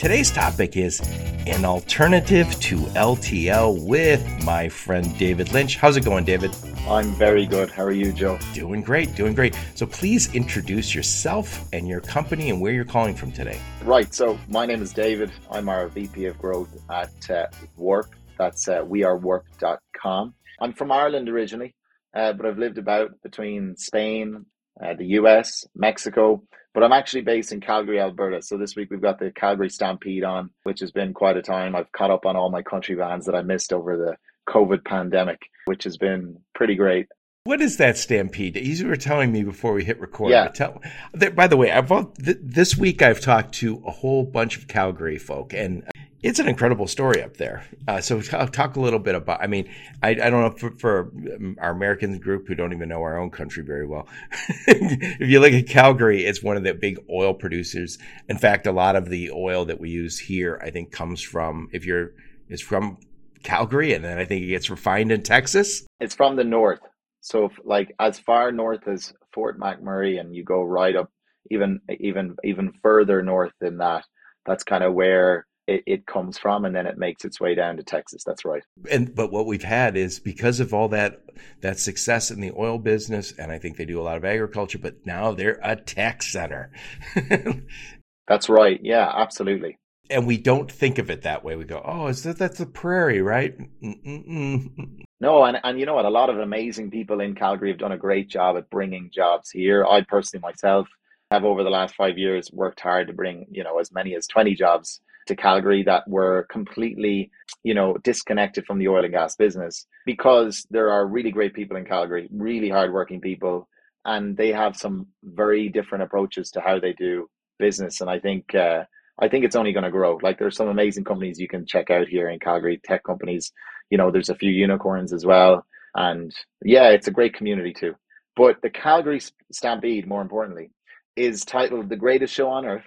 Today's topic is an alternative to LTL with my friend David Lynch. How's it going, David? I'm very good. How are you, Joe? Doing great, doing great. So please introduce yourself and your company and where you're calling from today. Right. So my name is David. I'm our VP of Growth at uh, Warp. That's uh, wearewarp.com. I'm from Ireland originally, uh, but I've lived about between Spain, uh, the US, Mexico, but I'm actually based in Calgary, Alberta. So this week we've got the Calgary Stampede on, which has been quite a time. I've caught up on all my country bands that I missed over the COVID pandemic, which has been pretty great. What is that stampede? You were telling me before we hit record. Yeah. Tell, by the way, I've, this week I've talked to a whole bunch of Calgary folk, and it's an incredible story up there. Uh, so talk, talk, a little bit about. I mean, I, I don't know for, for, our American group who don't even know our own country very well. if you look at Calgary, it's one of the big oil producers. In fact, a lot of the oil that we use here, I think, comes from if you're is from Calgary, and then I think it gets refined in Texas. It's from the north, so like as far north as Fort McMurray, and you go right up even even even further north than that. That's kind of where it, it comes from and then it makes its way down to Texas. That's right. And but what we've had is because of all that that success in the oil business, and I think they do a lot of agriculture, but now they're a tech center. That's right. Yeah, absolutely. And we don't think of it that way. We go, "Oh, is that that's the prairie, right?" Mm-mm-mm. No, and and you know what? A lot of amazing people in Calgary have done a great job at bringing jobs here. I personally myself have over the last five years worked hard to bring you know as many as twenty jobs to Calgary that were completely, you know, disconnected from the oil and gas business because there are really great people in Calgary, really hardworking people, and they have some very different approaches to how they do business. And I think uh, I think it's only going to grow. Like there's some amazing companies you can check out here in Calgary, tech companies. You know, there's a few unicorns as well, and yeah, it's a great community too. But the Calgary Stampede, more importantly, is titled "The Greatest Show on Earth."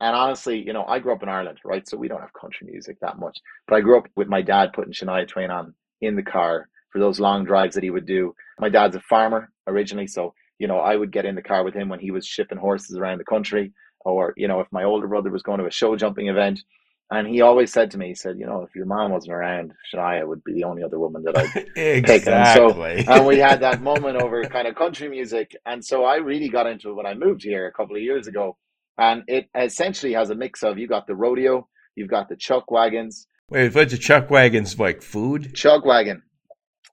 And honestly, you know, I grew up in Ireland, right? So we don't have country music that much. But I grew up with my dad putting Shania Twain on in the car for those long drives that he would do. My dad's a farmer originally, so you know, I would get in the car with him when he was shipping horses around the country, or you know, if my older brother was going to a show jumping event. And he always said to me, he said, you know, if your mom wasn't around, Shania would be the only other woman that I'd exactly. And so, and we had that moment over kind of country music. And so I really got into it when I moved here a couple of years ago and it essentially has a mix of you got the rodeo, you've got the chuck wagons. Wait, what's a chuck wagons like food? Chuck wagon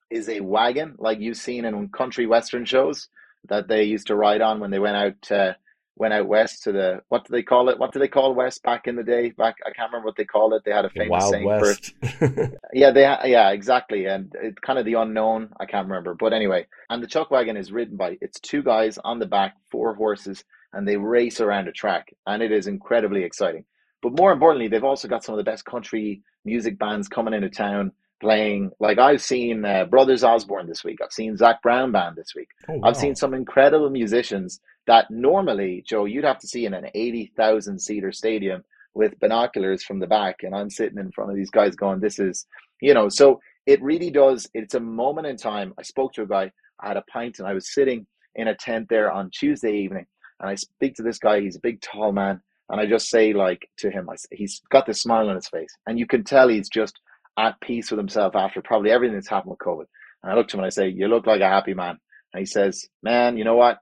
is a wagon like you've seen in country western shows that they used to ride on when they went out uh, went out west to the what do they call it? What do they call west back in the day? Back I can't remember what they called it. They had a famous Wild saying West. for yeah, they yeah exactly, and it's kind of the unknown. I can't remember, but anyway, and the chuck wagon is ridden by it's two guys on the back, four horses, and they race around a track, and it is incredibly exciting. But more importantly, they've also got some of the best country music bands coming into town playing. Like I've seen uh, Brothers Osborne this week. I've seen Zac Brown band this week. Oh, wow. I've seen some incredible musicians that normally, Joe, you'd have to see in an eighty thousand seater stadium with binoculars from the back, and I'm sitting in front of these guys going, "This is," you know. So it really does. It's a moment in time. I spoke to a guy. I had a pint, and I was sitting in a tent there on Tuesday evening and I speak to this guy. He's a big, tall man, and I just say like to him, I, he's got this smile on his face, and you can tell he's just at peace with himself after probably everything that's happened with COVID. And I look to him and I say, "You look like a happy man." And he says, "Man, you know what?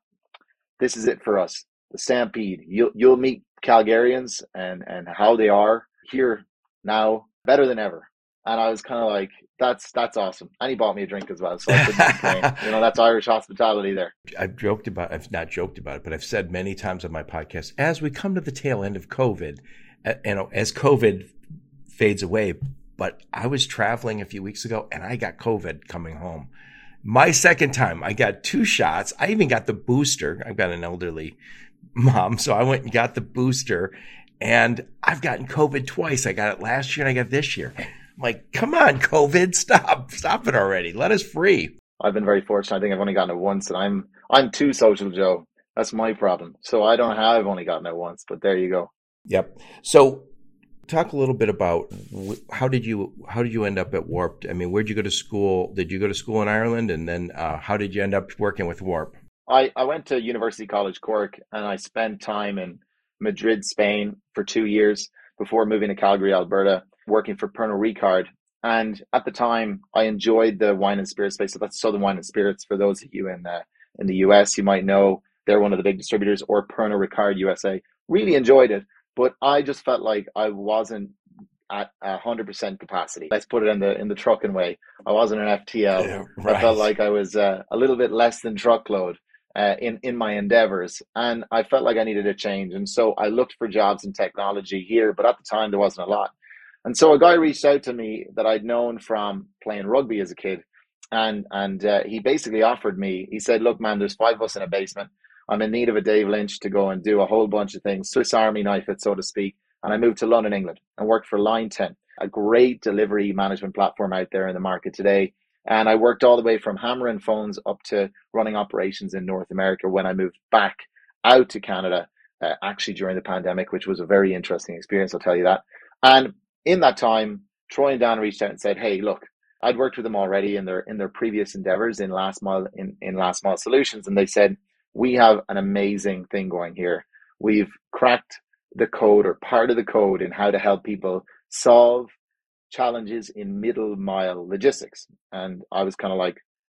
This is it for us. The Stampede. You'll you'll meet Calgarians and and how they are here now better than ever." And I was kind of like, that's that's awesome. And he bought me a drink as well, so I couldn't complain. you know, that's Irish hospitality there. I've joked about, I've not joked about it, but I've said many times on my podcast, as we come to the tail end of COVID, and as COVID fades away, but I was traveling a few weeks ago and I got COVID coming home. My second time, I got two shots. I even got the booster. I've got an elderly mom, so I went and got the booster. And I've gotten COVID twice. I got it last year and I got this year. I'm like, come on, COVID, stop, stop it already. Let us free. I've been very fortunate. I think I've only gotten it once, and I'm I'm too social, Joe. That's my problem. So I don't have. I've only gotten it once, but there you go. Yep. So talk a little bit about how did you how did you end up at Warped? I mean, where'd you go to school? Did you go to school in Ireland, and then uh, how did you end up working with Warp? I I went to University College Cork, and I spent time in Madrid, Spain, for two years before moving to Calgary, Alberta, working for Pernod Ricard. And at the time, I enjoyed the wine and spirits space. So that's Southern Wine and Spirits. For those of you in the in the US, you might know they're one of the big distributors, or Pernod Ricard USA. Really enjoyed it, but I just felt like I wasn't at hundred percent capacity. Let's put it in the in the trucking way. I wasn't an FTL. Yeah, right. I felt like I was uh, a little bit less than truckload uh, in in my endeavors, and I felt like I needed a change. And so I looked for jobs in technology here, but at the time there wasn't a lot. And so a guy reached out to me that I'd known from playing rugby as a kid, and and uh, he basically offered me. He said, "Look, man, there's five of us in a basement. I'm in need of a Dave Lynch to go and do a whole bunch of things, Swiss Army knife it, so to speak." And I moved to London, England, and worked for LineTen, a great delivery management platform out there in the market today. And I worked all the way from hammering phones up to running operations in North America when I moved back out to Canada, uh, actually during the pandemic, which was a very interesting experience, I'll tell you that. And in that time, Troy and Dan reached out and said, Hey, look, I'd worked with them already in their in their previous endeavors in last mile in, in last mile solutions. And they said, We have an amazing thing going here. We've cracked the code or part of the code in how to help people solve challenges in middle mile logistics. And I was kind of like,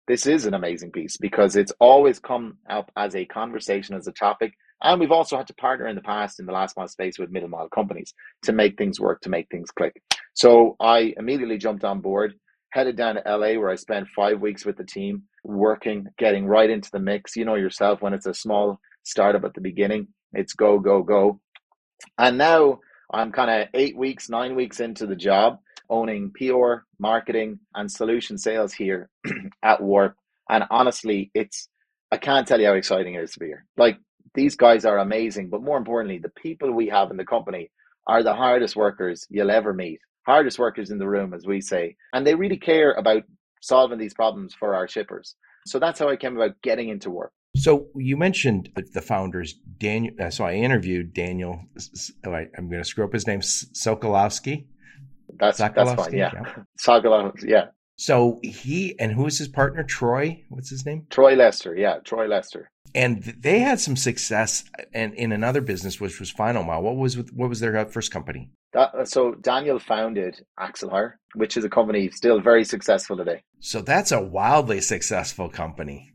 this is an amazing piece because it's always come up as a conversation, as a topic. And we've also had to partner in the past in the last mile space with middle mile companies to make things work, to make things click. So I immediately jumped on board, headed down to LA where I spent five weeks with the team, working, getting right into the mix. You know yourself when it's a small startup at the beginning, it's go, go, go. And now I'm kind of eight weeks, nine weeks into the job owning PR, marketing, and solution sales here at Warp. And honestly, it's I can't tell you how exciting it is to be here. Like these guys are amazing, but more importantly, the people we have in the company are the hardest workers you'll ever meet. Hardest workers in the room, as we say. And they really care about solving these problems for our shippers. So that's how I came about getting into Warp. So you mentioned the founders, Daniel. Uh, so I interviewed Daniel. Oh, I'm going to screw up his name, Sokolowski. That's that's fine. Yeah, yeah. yeah. So he and who is his partner? Troy. What's his name? Troy Lester. Yeah, Troy Lester. And they had some success and in another business, which was Final Mile. What was what was their first company? That, so Daniel founded AxleHire, which is a company still very successful today. So that's a wildly successful company.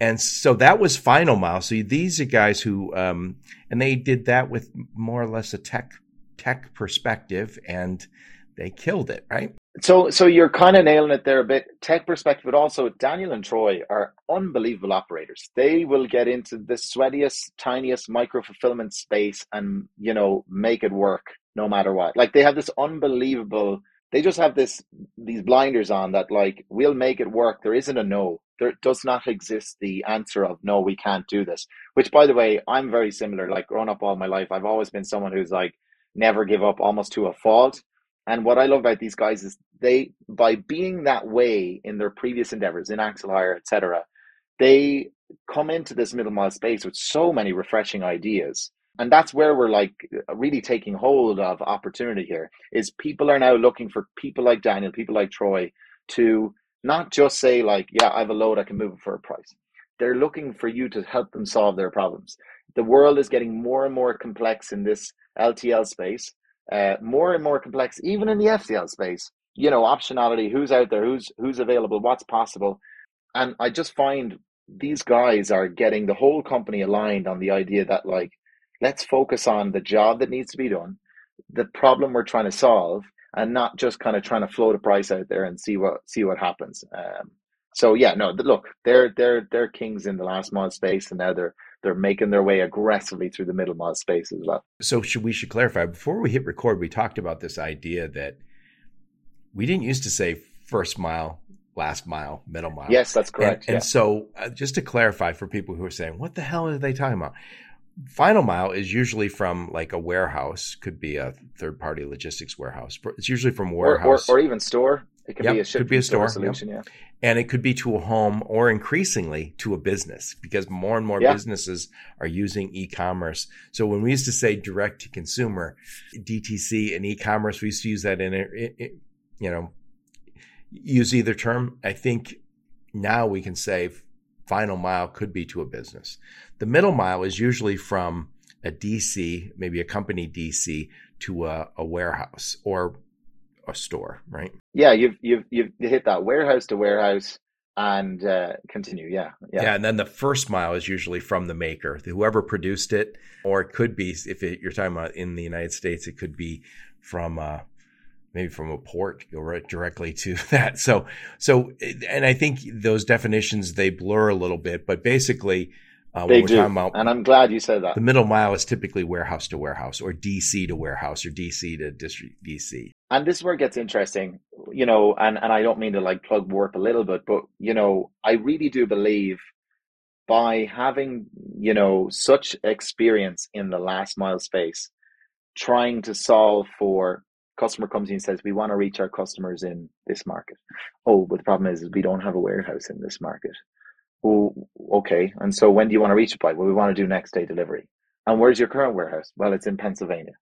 And so that was Final Mile. So these are guys who, um, and they did that with more or less a tech tech perspective, and they killed it, right? So, so you're kind of nailing it there a bit, tech perspective, but also Daniel and Troy are unbelievable operators. They will get into the sweatiest, tiniest micro fulfillment space and you know make it work no matter what. Like they have this unbelievable. They just have this these blinders on that like we'll make it work. There isn't a no. There does not exist the answer of no, we can't do this. Which, by the way, I'm very similar. Like growing up all my life, I've always been someone who's like never give up, almost to a fault and what I love about these guys is they, by being that way in their previous endeavors, in AxleHire, etc., they come into this middle mile space with so many refreshing ideas. And that's where we're like really taking hold of opportunity here is people are now looking for people like Daniel, people like Troy to not just say like, yeah, I have a load, I can move it for a price. They're looking for you to help them solve their problems. The world is getting more and more complex in this LTL space uh, more and more complex, even in the FTL space. You know, optionality, who's out there, who's who's available, what's possible, and I just find these guys are getting the whole company aligned on the idea that like, let's focus on the job that needs to be done, the problem we're trying to solve, and not just kind of trying to float a price out there and see what see what happens. Um, so yeah, no, look, they're they're they're kings in the last mile space, and now they're they're making their way aggressively through the middle mile space as well. So should we should clarify before we hit record, we talked about this idea that we didn't used to say first mile, last mile, middle mile. Yes, that's correct. And, and so uh, just to clarify for people who are saying, what the hell are they talking about? Final mile is usually from like a warehouse, could be a third party logistics warehouse. It's usually from warehouse or, or, or even store. It could Yep, be a could be a store store, solution. Yeah. and it could be to a home or increasingly to a business because more and more Yeah. businesses are using e-commerce. So when we used to say direct to consumer, DTC and e-commerce, we used to use that in it- it- you know, use either term. I think now we can say final mile could be to a business. The middle mile is usually from a DC, maybe a company DC to a, a warehouse or a store, right? Yeah, you've you've you've hit that warehouse to warehouse and uh, continue. Yeah, Yeah. yeah, and then the first mile is usually from the maker, whoever produced it, or it could be if it, you're talking about in the United States, it could be from uh, maybe from a port, directly to that. So, so, and I think those definitions they blur a little bit, but basically, uh, they we're do. about And I'm glad you said that. the middle mile is typically warehouse to warehouse, or DC to warehouse, or DC to district DC. and this is where it gets interesting, you know, and, and I don't mean to like plug warp a little bit, but you know, I really do believe by having, you know, such experience in the last mile space, trying to solve for customer comes in and says, we want to reach our customers in this market. Oh, but the problem is, is we don't have a warehouse in this market. Oh, okay. And so when do you want to reach it by? Well, we want to do next day delivery. And where's your current warehouse? Well, it's in Pennsylvania.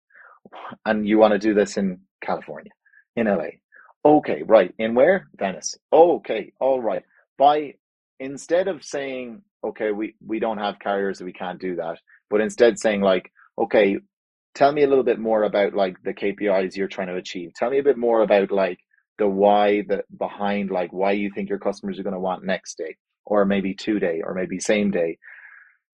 And you want to do this in California, in LA. Okay, right. In where? Venice. Okay, all right. By instead of saying, okay, we, we don't have carriers, we can't do that, but instead saying like, okay, tell me a little bit more about like the KPIs you're trying to achieve. Tell me a bit more about like the why the behind like why you think your customers are going to want next day or maybe two day or maybe same day.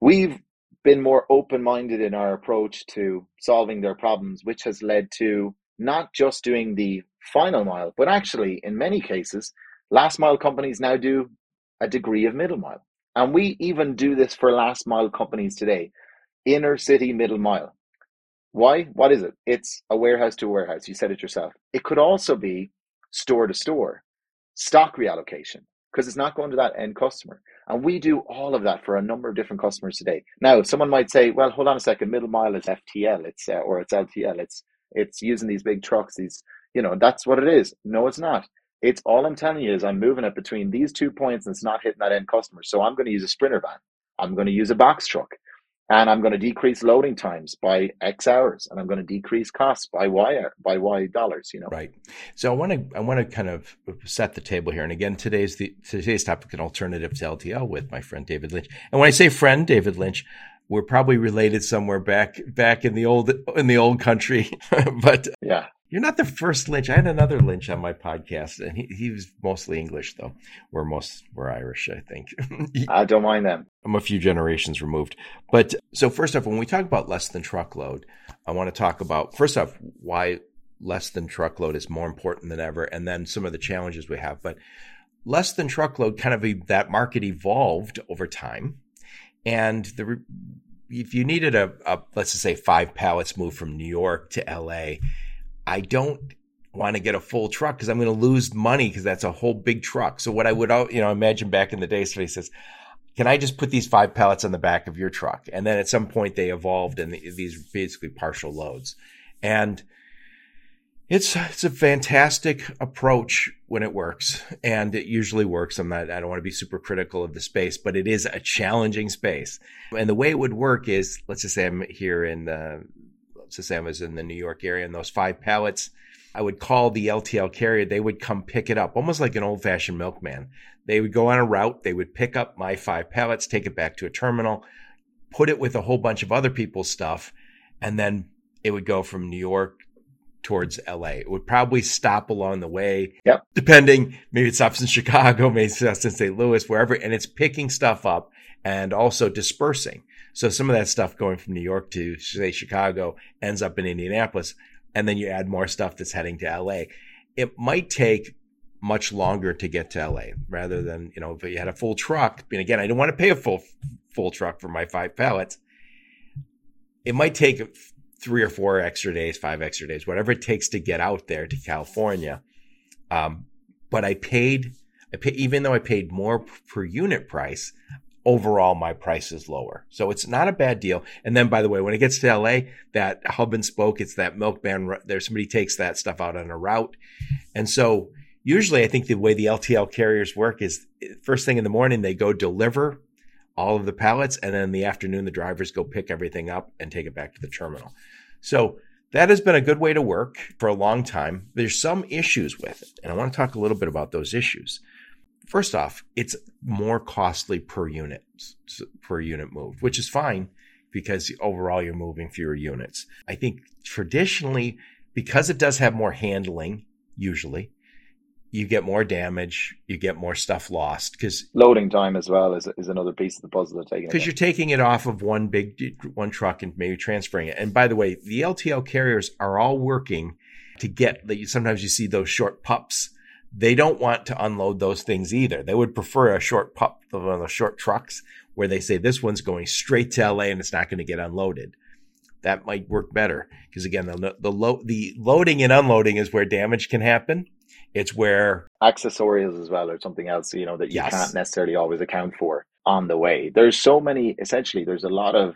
We've been more open minded in our approach to solving their problems, which has led to not just doing the final mile, but actually, in many cases, last mile companies now do a degree of middle mile. And we even do this for last mile companies today, inner city middle mile. Why? What is it? It's a warehouse to warehouse. You said it yourself. It could also be store to store, stock reallocation, because it's not going to that end customer. And we do all of that for a number of different customers today. Now, someone might say, "Well, hold on a second. Middle mile is FTL. It's uh, or it's LTL. It's it's using these big trucks. These, you know, that's what it is." No, it's not. It's all I'm telling you is I'm moving it between these two points, and it's not hitting that end customer. So I'm going to use a sprinter van. I'm going to use a box truck, and I'm going to decrease loading times by X hours, and I'm going to decrease costs by Y by Y dollars. You know, Right. So I want to I want to kind of set the table here. And again, today's the today's topic an alternative to LTL with my friend David Lynch. And when I say friend David Lynch, we're probably related somewhere back back in the old in the old country. but yeah. You're not the first Lynch. I had another Lynch on my podcast, and he, he was mostly English though. We're most we're Irish, I think. I don't mind them. I'm a few generations removed. But so first off, when we talk about less than truckload, I want to talk about first off why less than truckload is more important than ever, and then some of the challenges we have. But less than truckload kind of e- that market evolved over time, and the if you needed a, a let's just say five pallets moved from New York to L.A., I don't want to get a full truck because I'm going to lose money because that's a whole big truck. So what I would you know imagine back in the day, somebody says can I just put these five pallets on the back of your truck? And then at some point they evolved and these basically partial loads. And it's it's a fantastic approach when it works, and it usually works. I'm not I don't want to be super critical of the space, but it is a challenging space. And the way it would work is, let's just say I'm here in the just I was in the New York area, and those five pallets, I would call the LTL carrier. They would come pick it up, almost like an old fashioned milkman. They would go on a route. They would pick up my five pallets, take it back to a terminal, put it with a whole bunch of other people's stuff, and then it would go from New York towards LA. It would probably stop along the way. Yep. Depending, maybe it stops in Chicago, maybe it stops in St. Louis, wherever, and it's picking stuff up and also dispersing. So some of that stuff going from New York to say Chicago ends up in Indianapolis, and then you add more stuff that's heading to LA. It might take much longer to get to LA rather than, you know, if you had a full truck. And again, I don't want to pay a full full truck for my five pallets. It might take three or four extra days, five extra days, whatever it takes to get out there to California. Um, but I paid, I paid, even though I paid more per unit price, overall my price is lower. So it's not a bad deal. And then by the way, when it gets to LA, that hub and spoke, it's that milkman there. Somebody takes that stuff out on a route. And so usually I think the way the LTL carriers work is eh, first thing in the morning, they go deliver all of the pallets. And then in the afternoon, the drivers go pick everything up and take it back to the terminal. So that has been a good way to work for a long time. There's some issues with it. And I want to talk a little bit about those issues. First off, it's more costly per unit, per unit moved, which is fine because overall you're moving fewer units. I think traditionally, because it does have more handling, usually, you get more damage, you get more stuff lost because loading time as well is, is another piece of the puzzle to take. Because you're taking it off of one big one truck and maybe transferring it. And by the way, the LTL carriers are all working to get that. Sometimes you see those short pups they don't want to unload those things either. They would prefer a short pup, one of those short trucks where they say this one's going straight to LA and it's not going to get unloaded. That might work better because again, the the, lo- the loading and unloading is where damage can happen. It's where accessories as well or something else, you know, that you yes. can't necessarily always account for on the way. There's so many. Essentially, there's a lot of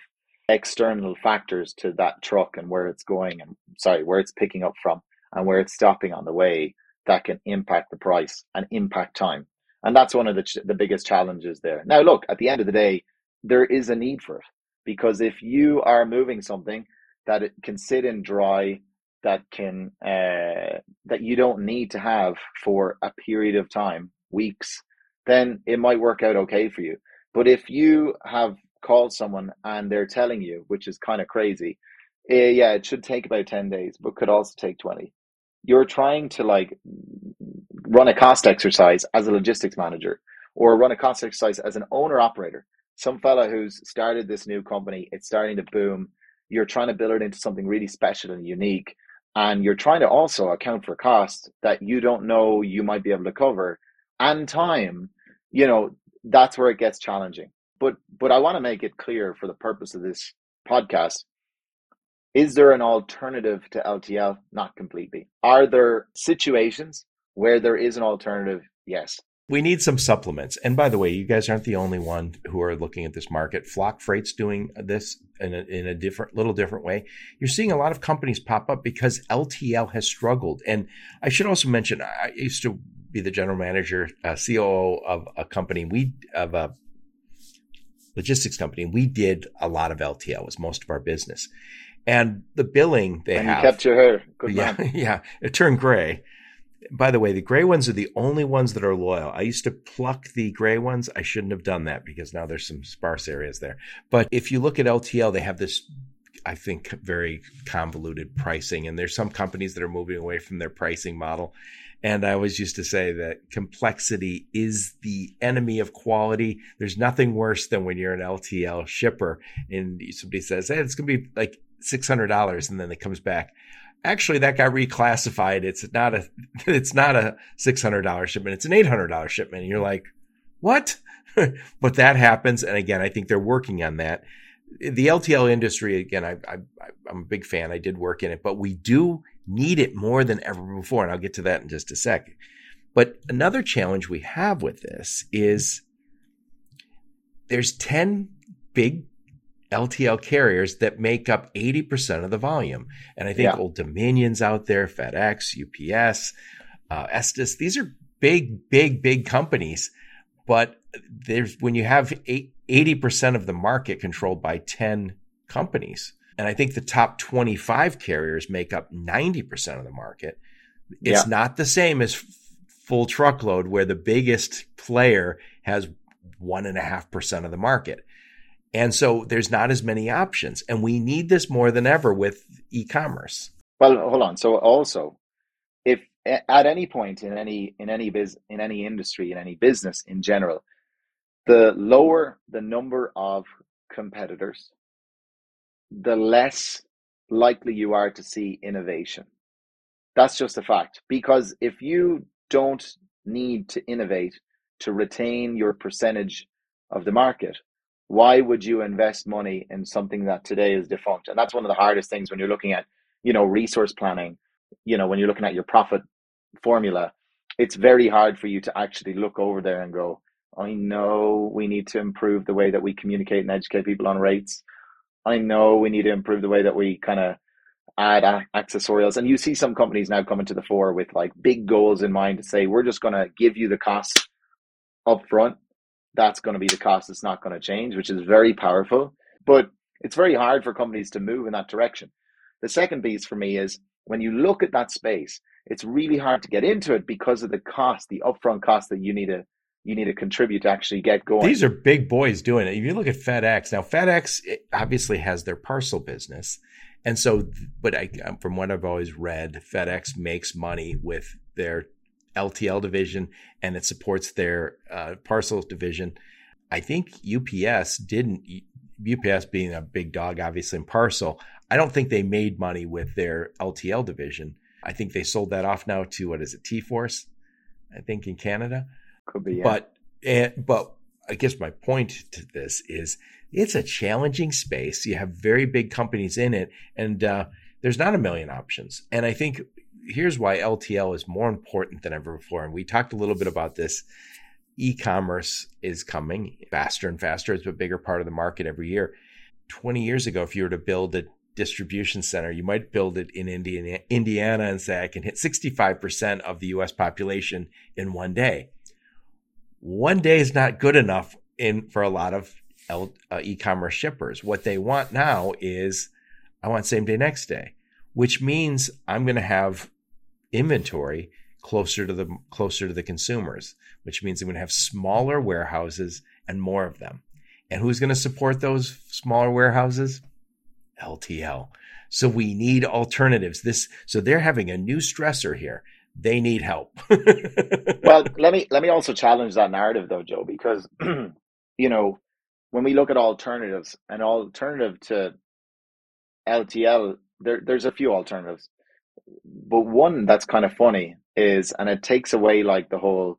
external factors to that truck and where it's going and sorry, where it's picking up from and where it's stopping on the way that can impact the price and impact time. And that's one of the, ch- the biggest challenges there. Now, look, at the end of the day, there is a need for it because if you are moving something that it can sit in dry, that can uh, that you don't need to have for a period of time, weeks, then it might work out okay for you. But if you have called someone and they're telling you, which is kind of crazy, uh, yeah, it should take about ten days, but could also take twenty you're trying to like run a cost exercise as a logistics manager or run a cost exercise as an owner operator. Some fella who's started this new company it's starting to boom. You're trying to build it into something really special and unique and you're trying to also account for costs that you don't know you might be able to cover and time you know that's where it gets challenging. But but i want to make it clear for the purpose of this podcast is there an alternative to LTL? Not completely. Are there situations where there is an alternative? Yes. We need some supplements. And by the way, you guys aren't the only one who are looking at this market. Flock Freight's doing this in a, in a different, little different way. You're seeing a lot of companies pop up because LTL has struggled. And I should also mention, I used to be the general manager, uh, COO of a company. We of a logistics company. We did a lot of LTL. Was most of our business and the billing they and have. You kept your hair. Good yeah, man. yeah. It turned gray. By the way, the gray ones are the only ones that are loyal. I used to pluck the gray ones. I shouldn't have done that because now there's some sparse areas there. But if you look at LTL, they have this, I think, very convoluted pricing. And there's some companies that are moving away from their pricing model. And I always used to say that complexity is the enemy of quality. There's nothing worse than when you're an LTL shipper and somebody says, Hey, it's going to be like $600 and then it comes back. Actually, that got reclassified. It's not a, it's not a $600 shipment. It's an $800 shipment. And you're like, what? but that happens. And again, I think they're working on that. The LTL industry, again, I, I, I'm a big fan. I did work in it, but we do need it more than ever before. And I'll get to that in just a second. But another challenge we have with this is there's 10 big LTL carriers that make up 80% of the volume. And I think yeah. Old Dominion's out there, FedEx, UPS, uh, Estes, these are big, big, big companies. But there's when you have 80% of the market controlled by 10 companies, and I think the top 25 carriers make up 90% of the market. It's yeah. not the same as full truckload where the biggest player has one and a half percent of the market. And so there's not as many options. And we need this more than ever with e commerce. Well, hold on. So also, if at any point in any in any biz in any industry in any business in general, the lower the number of competitors, the less likely you are to see innovation. That's just a fact. Because if you don't need to innovate to retain your percentage of the market, why would you invest money in something that today is defunct? And that's one of the hardest things when you're looking at, you know, resource planning, you know, when you're looking at your profit formula, it's very hard for you to actually look over there and go, I know we need to improve the way that we communicate and educate people on rates. I know we need to improve the way that we kind of add accessorials. And you see some companies now coming to the fore with like big goals in mind to say, we're just going to give you the cost up front. That's going to be the cost. that's not going to change, which is very powerful. But it's very hard for companies to move in that direction. The second piece for me is when you look at that space, it's really hard to get into it because of the cost, the upfront cost that you need to you need to contribute to actually get going. These are big boys doing it. If you look at FedEx, now FedEx obviously has their parcel business. And so, but I, from what I've always read, FedEx makes money with their LTL division and it supports their uh, parcel division. I think UPS didn't, UPS being a big dog, obviously, in parcel, I don't think they made money with their LTL division. I think they sold that off now to what is it, TForce? I think in Canada. Could be. Yeah. But and, but I guess my point to this is it's a challenging space. You have very big companies in it, and uh, there's not a million options. And I think here's why LTL is more important than ever before. And we talked a little bit about this. E-commerce is coming faster and faster. It's a bigger part of the market every year. 20 years ago, if you were to build a distribution center. You might build it in Indiana and say, I can hit 65% of the US population in one day. One day is not good enough in for a lot of uh, e-commerce shippers. What they want now is I want same day, next day, which means I'm going to have inventory closer to the closer to the consumers, which means I'm going to have smaller warehouses and more of them. And who's going to support those smaller warehouses? LTL. So we need alternatives. This so they're having a new stressor here. They need help. well, let me let me also challenge that narrative though, Joe, because you know, when we look at alternatives, an alternative to LTL, there, there's a few alternatives. But one that's kind of funny is, and it takes away like the whole,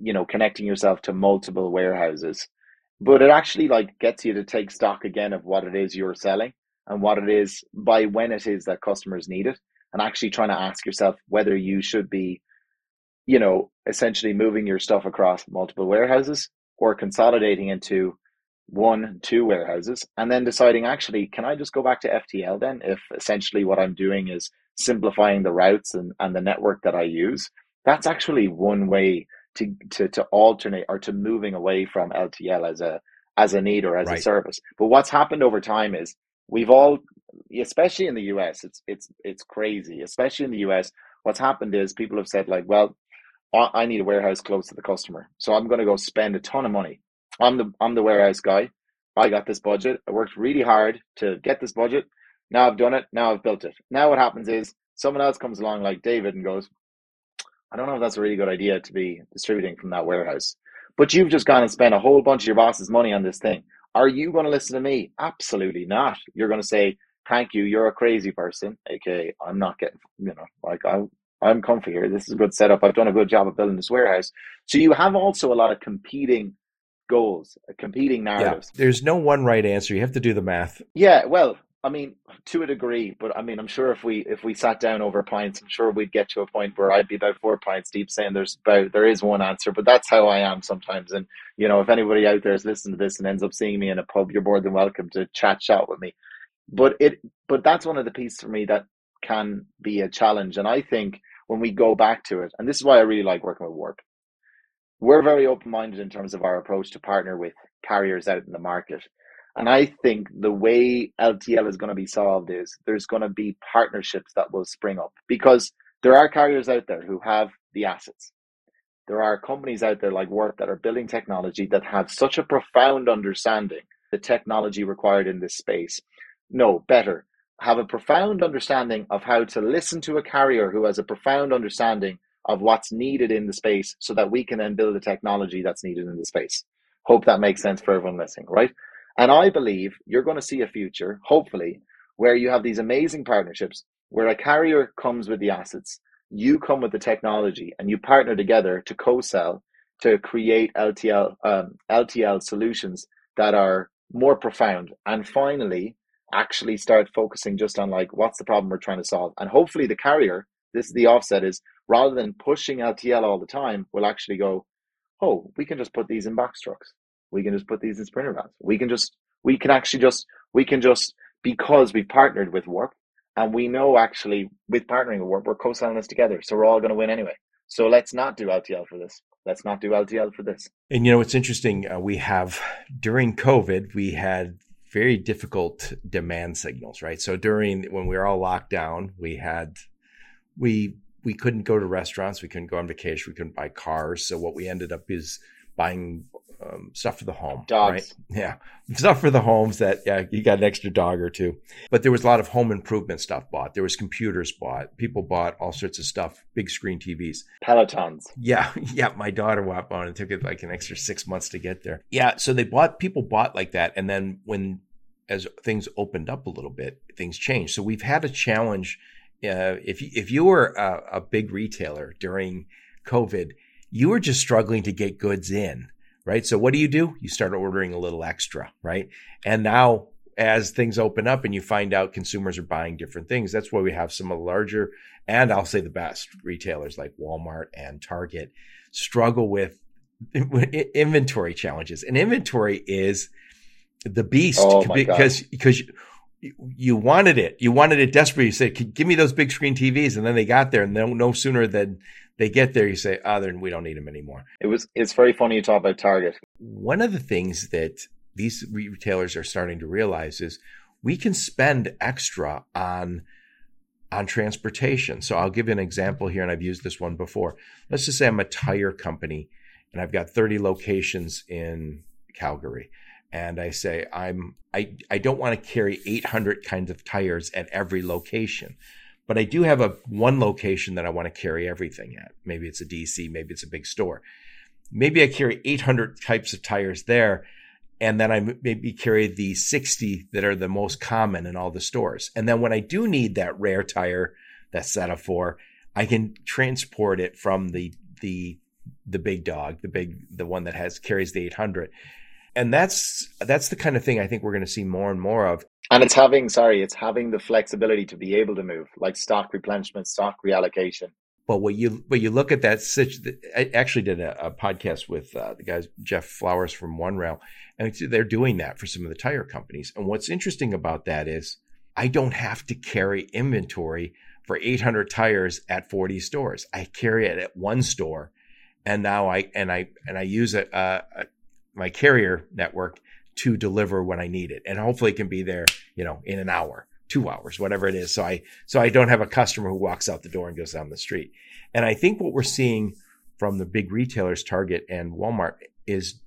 you know, connecting yourself to multiple warehouses, but it actually like gets you to take stock again of what it is you're selling and what it is by when it is that customers need it and actually trying to ask yourself whether you should be you know essentially moving your stuff across multiple warehouses or consolidating into one two warehouses and then deciding actually can i just go back to ftl then if essentially what i'm doing is simplifying the routes and, and the network that i use that's actually one way to, to to alternate or to moving away from ltl as a as a need or as right. a service. But what's happened over time is we've all especially in the US it's it's it's crazy. Especially in the US what's happened is people have said like well I need a warehouse close to the customer so I'm going to go spend a ton of money. I'm the I'm the warehouse guy. I got this budget. I worked really hard to get this budget now I've done it now I've built it now what happens is someone else comes along like David and goes I don't know if that's a really good idea to be distributing from that warehouse but you've just gone and spent a whole bunch of your boss's money on this thing are you going to listen to me? Absolutely not. You're going to say, thank you, you're a crazy person. Okay, I'm not getting, you know, like I, I'm comfy here. This is a good setup. I've done a good job of building this warehouse. So you have also a lot of competing goals, uh, competing narratives. Yeah, there's no one right answer. You have to do the math. Yeah, well, I mean, to a degree, but I mean, I'm sure if we if we sat down over pints, I'm sure we'd get to a point where I'd be about four pints deep, saying there's about there is one answer. But that's how I am sometimes. And you know, if anybody out there is listening to this and ends up seeing me in a pub, you're more than welcome to chat chat with me. But it, but that's one of the pieces for me that can be a challenge. And I think when we go back to it, and this is why I really like working with Warp, we're very open minded in terms of our approach to partner with carriers out in the market and I think the way LTL is going to be solved is there's going to be partnerships that will spring up because there are carriers out there who have the assets. There are companies out there like Warp that are building technology that have such a profound understanding the technology required in this space. No, better, have a profound understanding of how to listen to a carrier who has a profound understanding of what's needed in the space so that we can then build the technology that's needed in the space. Hope that makes sense for everyone listening, right? And I believe you're going to see a future, hopefully, where you have these amazing partnerships where a carrier comes with the assets, you come with the technology, and you partner together to co-sell to create LTL um, LTL solutions that are more profound. And finally, actually start focusing just on like what's the problem we're trying to solve. And hopefully, the carrier, this is the offset, is rather than pushing LTL all the time, will actually go, oh, we can just put these in box trucks. We can just put these in sprinter vans. We can just, we can actually just, we can just, because we've partnered with Warp and we know actually with partnering with Warp, we're co-selling this together. So we're all going to win anyway. So let's not do LTL for this. Let's not do LTL for this. And you know, it's interesting. Uh, we have during COVID, we had very difficult demand signals, right? So during when we were all locked down, we had we we couldn't go to restaurants, we couldn't go on vacation, we couldn't buy cars. So what we ended up is buying um, stuff for the home, Dogs. right? Yeah, stuff for the homes that yeah, you got an extra dog or two. But there was a lot of home improvement stuff bought. There was computers bought. People bought all sorts of stuff, big screen TVs. Pelotons. Yeah, yeah. My daughter bought one. It took it like an extra six months to get there. Yeah, so they bought. People bought like that, and then when as things opened up a little bit, things changed. So we've had a challenge. Uh, if you, if you were a, a big retailer during COVID, you were just struggling to get goods in right? So what do you do? You start ordering a little extra, right? And now as things open up and you find out consumers are buying different things, that's why we have some of the larger and I'll say the best retailers like Walmart and Target struggle with inventory challenges. And inventory is the beast Oh, because God. because you wanted it. You wanted it desperately. You said, "Give me those big screen TVs," and then they got there, and no, no sooner than they get there, you say, "Ah, then we don't need them anymore." It was. It's very funny you talk about Target. One of the things that these retailers are starting to realize is we can spend extra on on transportation. So I'll give you an example here, and I've used this one before. Let's just say I'm a tire company, and I've got 30 locations in Calgary and I say I'm I I don't want to carry 800 kinds of tires at every location. But I do have a one location that I want to carry everything at. Maybe it's a DC, maybe it's a big store. Maybe I carry 800 types of tires there and then I maybe carry the 60 that are the most common in all the stores. And then when I do need that rare tire, that set of four, I can transport it from the the the big dog, the big the one that has carries the 800 and that's that's the kind of thing I think we're going to see more and more of. And it's having, sorry, it's having the flexibility to be able to move, like stock replenishment, stock reallocation. But when you but you look at that, I actually did a, a podcast with uh, the guys Jeff Flowers from OneRail, and they're doing that for some of the tire companies. And what's interesting about that is I don't have to carry inventory for 800 tires at 40 stores. I carry it at one store, and now I and I and I use a, a my carrier network to deliver when I need it. And hopefully it can be there, you know, in an hour, two hours, whatever it is. So I, so I don't have a customer who walks out the door and goes down the street. And I think what we're seeing from the big retailers, Target and Walmart is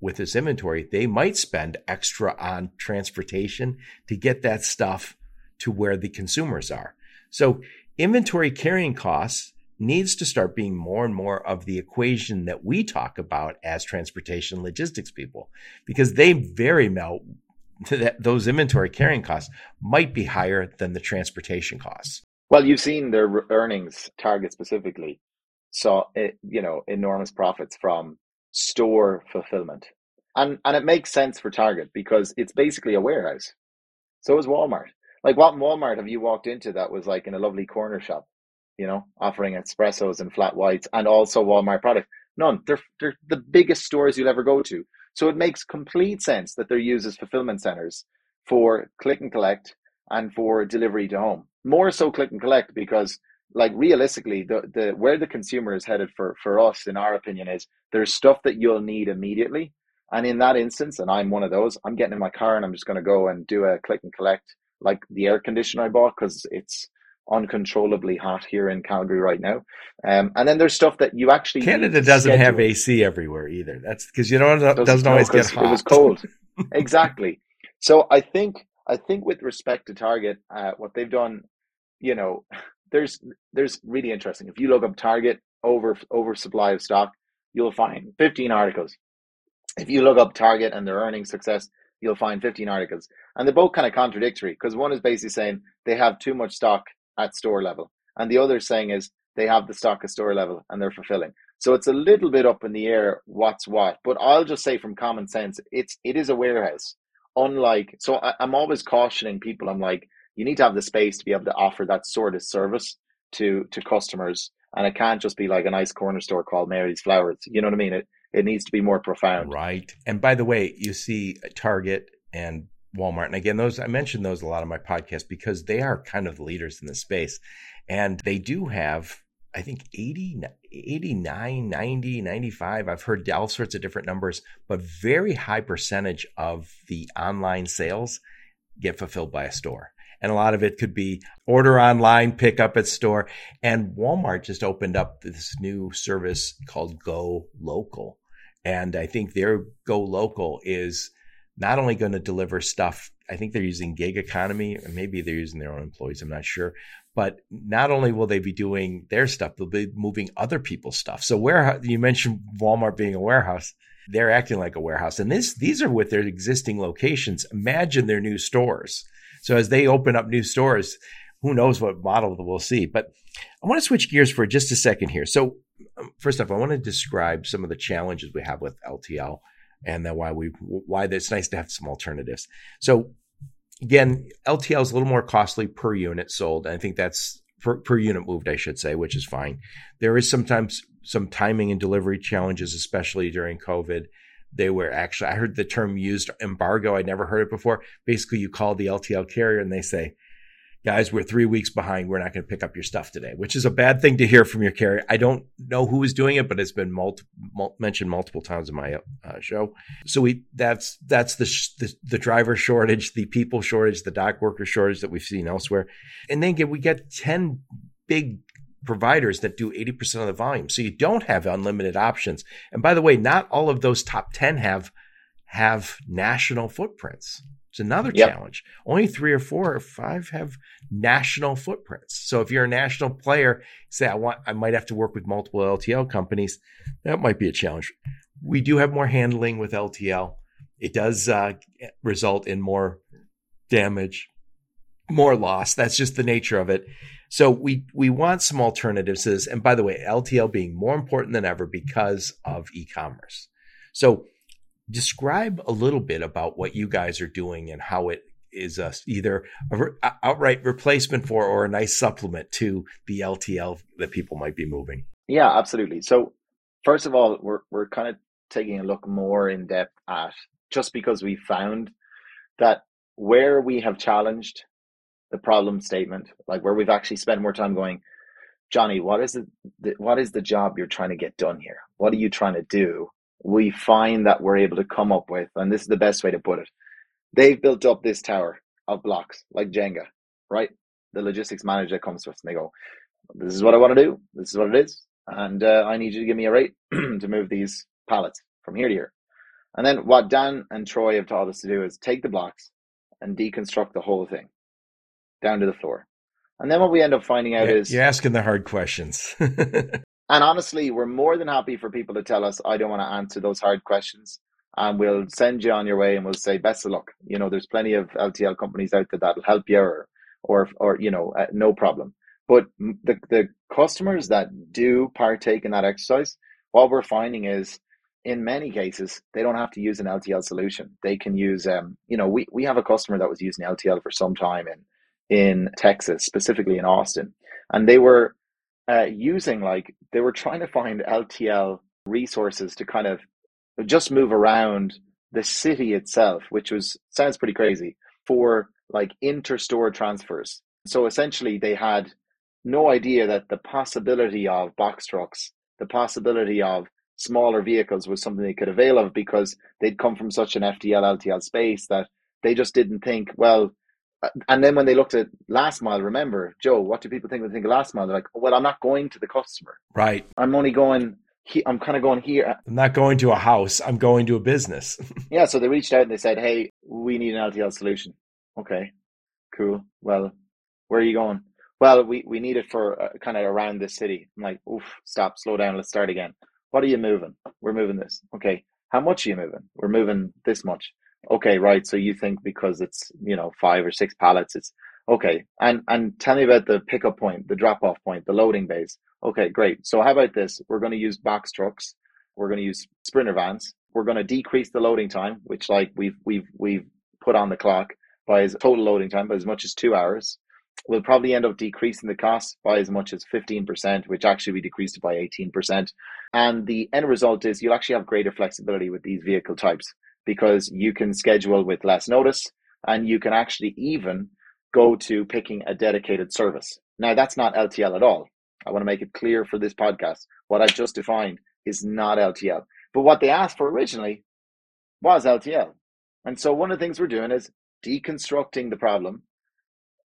with this inventory, they might spend extra on transportation to get that stuff to where the consumers are. So inventory carrying costs needs to start being more and more of the equation that we talk about as transportation logistics people, because they very well that those inventory carrying costs might be higher than the transportation costs. Well, you've seen their earnings target specifically. saw eh, you know, enormous profits from store fulfillment. And, and it makes sense for Target because it's basically a warehouse. So is Walmart. Like, what Walmart have you walked into that was like in a lovely corner shop? You know, offering espressos and flat whites and also Walmart products. None. They're, they're the biggest stores you'll ever go to. So it makes complete sense that they're used as fulfillment centers for click and collect and for delivery to home. More so click and collect because like realistically the, the where the consumer is headed for, for us in our opinion is there's stuff that you'll need immediately. And in that instance, and I'm one of those, I'm getting in my car and I'm just going to go and do a click and collect like the air conditioner I bought because it's uncontrollably hot here in Calgary right now. Um, and then there's stuff that you actually Canada doesn't schedule. have AC everywhere either. That's because you know it doesn't, doesn't always get hot. It was cold. exactly. So I think I think with respect to Target, uh, what they've done, you know, there's there's really interesting. If you look up Target over oversupply of stock, you'll find 15 articles. If you look up Target and their earnings success, you'll find 15 articles. And they're both kind of contradictory because one is basically saying they have too much stock at store level. And the other saying is they have the stock at store level and they're fulfilling. So it's a little bit up in the air what's what. But I'll just say from common sense, it's it is a warehouse. Unlike so I, I'm always cautioning people, I'm like, you need to have the space to be able to offer that sort of service to to customers. And it can't just be like a nice corner store called Mary's Flowers. You know what I mean? It It needs to be more profound. Right. And by the way, you see Target and Walmart. And again, those I mentioned those a lot of my podcasts because they are kind of the leaders in the space. And they do have, I think 80, 89, 90, 95. I've heard all sorts of different numbers, but very high percentage of the online sales get fulfilled by a store. And a lot of it could be order online, pick up at store. And Walmart just opened up this new service called Go Local. And I think their Go Local is not only going to deliver stuff, I think they're using gig economy, maybe they're using their own employees, I'm not sure. But not only will they be doing their stuff, they'll be moving other people's stuff. So where you mentioned Walmart being a warehouse, they're acting like a warehouse. And this these are with their existing locations. Imagine their new stores. So as they open up new stores, who knows what model we'll see. But I want to switch gears for just a second here. So um, first off, I want to describe some of the challenges we have with LTL and then why we why it's nice to have some alternatives. So again, LTL is a little more costly per unit sold. I think that's per, per unit moved, I should say, which is fine. There is sometimes some timing and delivery challenges, especially during COVID. They were actually, I heard the term used embargo. I'd never heard it before. Basically, you call the LTL carrier and they say, guys, we're three weeks behind. We're not going to pick up your stuff today, which is a bad thing to hear from your carrier. I don't know who is doing it, but it's been multi- mul- mentioned multiple times in my uh, show. So we that's that's the, sh- the, the driver shortage, the people shortage, the dock worker shortage that we've seen elsewhere, and then get, we get ten big providers that do 80% of the volume. So you don't have unlimited options. And by the way, not all of those top 10 have have national footprints. It's another yep. challenge. Only three or four or five have national footprints. So if you're a national player, say I want, I might have to work with multiple LTL companies. That might be a challenge. We do have more handling with LTL. It does uh, result in more damage, more loss. That's just the nature of it. So we we want some alternatives. And by the way, LTL being more important than ever because of e-commerce. So describe a little bit about what you guys are doing and how it is a, either a re- outright replacement for or a nice supplement to the LTL that people might be moving. Yeah, absolutely. So first of all, we're we're kind of taking a look more in depth at just because we found that where we have challenged the problem statement, like where we've actually spent more time going, Johnny, what is the, the what is the job you're trying to get done here? What are you trying to do? We find that we're able to come up with, and this is the best way to put it. They've built up this tower of blocks like Jenga, right? The logistics manager comes to us and they go, This is what I want to do. This is what it is. And uh, I need you to give me a rate to move these pallets from here to here. And then what Dan and Troy have taught us to do is take the blocks and deconstruct the whole thing down to the floor. And then what we end up finding out yeah, is you're asking the hard questions. And honestly, we're more than happy for people to tell us, I don't want to answer those hard questions. And we'll send you on your way and we'll say, best of luck. You know, there's plenty of LTL companies out there that'll help you or, or, or you know, uh, no problem. But the, the customers that do partake in that exercise, what we're finding is in many cases, they don't have to use an LTL solution. They can use, um, you know, we, we have a customer that was using LTL for some time in, in Texas, specifically in Austin. And they were uh, using like they were trying to find LTL resources to kind of just move around the city itself, which was sounds pretty crazy for like inter-store transfers. So essentially, they had no idea that the possibility of box trucks, the possibility of smaller vehicles was something they could avail of because they'd come from such an FTL LTL space that they just didn't think, well, and then when they looked at last mile, remember, Joe, what do people think when they think of last mile? They're like, well, I'm not going to the customer. Right. I'm only going, he, I'm kind of going here. I'm not going to a house. I'm going to a business. yeah. So they reached out and they said, hey, we need an LTL solution. Okay, cool. Well, where are you going? Well, we, we need it for uh, kind of around this city. I'm like, oof, stop, slow down. Let's start again. What are you moving? We're moving this. Okay. How much are you moving? We're moving this much okay, right. So you think because it's, you know, five or six pallets, it's okay. And, and tell me about the pickup point, the drop off point, the loading base. Okay, great. So how about this? We're going to use box trucks. We're going to use sprinter vans. We're going to decrease the loading time, which like we've, we've, we've put on the clock by as total loading time by as much as two hours. We'll probably end up decreasing the cost by as much as 15%, which actually we decreased it by 18%. And the end result is you'll actually have greater flexibility with these vehicle types because you can schedule with less notice and you can actually even go to picking a dedicated service. Now, that's not LTL at all. I want to make it clear for this podcast. What I've just defined is not LTL. But what they asked for originally was LTL. And so one of the things we're doing is deconstructing the problem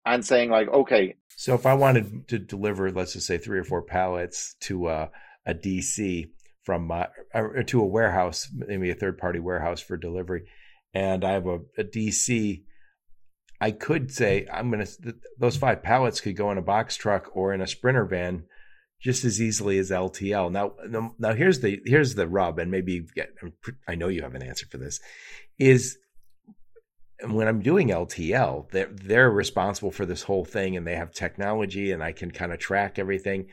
and saying like, okay. So if I wanted to deliver, let's just say three or four pallets to uh, a, a DC from uh, or to a warehouse, maybe a third party warehouse for delivery, and I have a, a DC, I could say I'm going to, those five pallets could go in a box truck or in a sprinter van just as easily as LTL. Now, now here's the here's the rub, and maybe get, I know you have an answer for this. Is when I'm doing LTL, they're, they're responsible for this whole thing and they have technology and I can kind of track everything.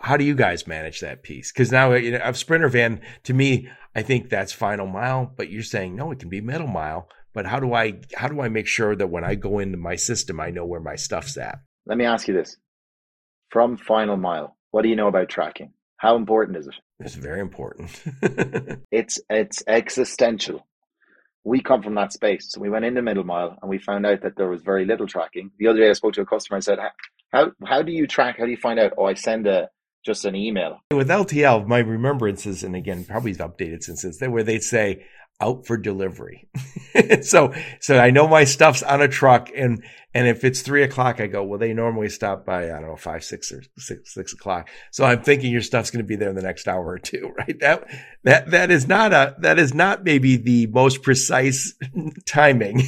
How do you guys manage that piece? Because now you know, a sprinter van, to me, I think that's final mile, but you're saying no, it can be middle mile. But how do I how do I make sure that when I go into my system, I know where my stuff's at? Let me ask you this: from final mile, what do you know about tracking? How important is it? It's very important. it's it's existential we come from that space. So we went into middle mile and we found out that there was very little tracking. The other day I spoke to a customer and said, How how do you track? How do you find out? Oh, I send a just an email. With LTL, my remembrances, and again, probably updated since then, where they'd say, out for delivery. so, so I know my stuff's on a truck and, and if it's three o'clock, I go, well, they normally stop by, I don't know, five, six or six, six o'clock. So I'm thinking your stuff's going to be there in the next hour or two, right? That, that, that is not a, that is not maybe the most precise timing.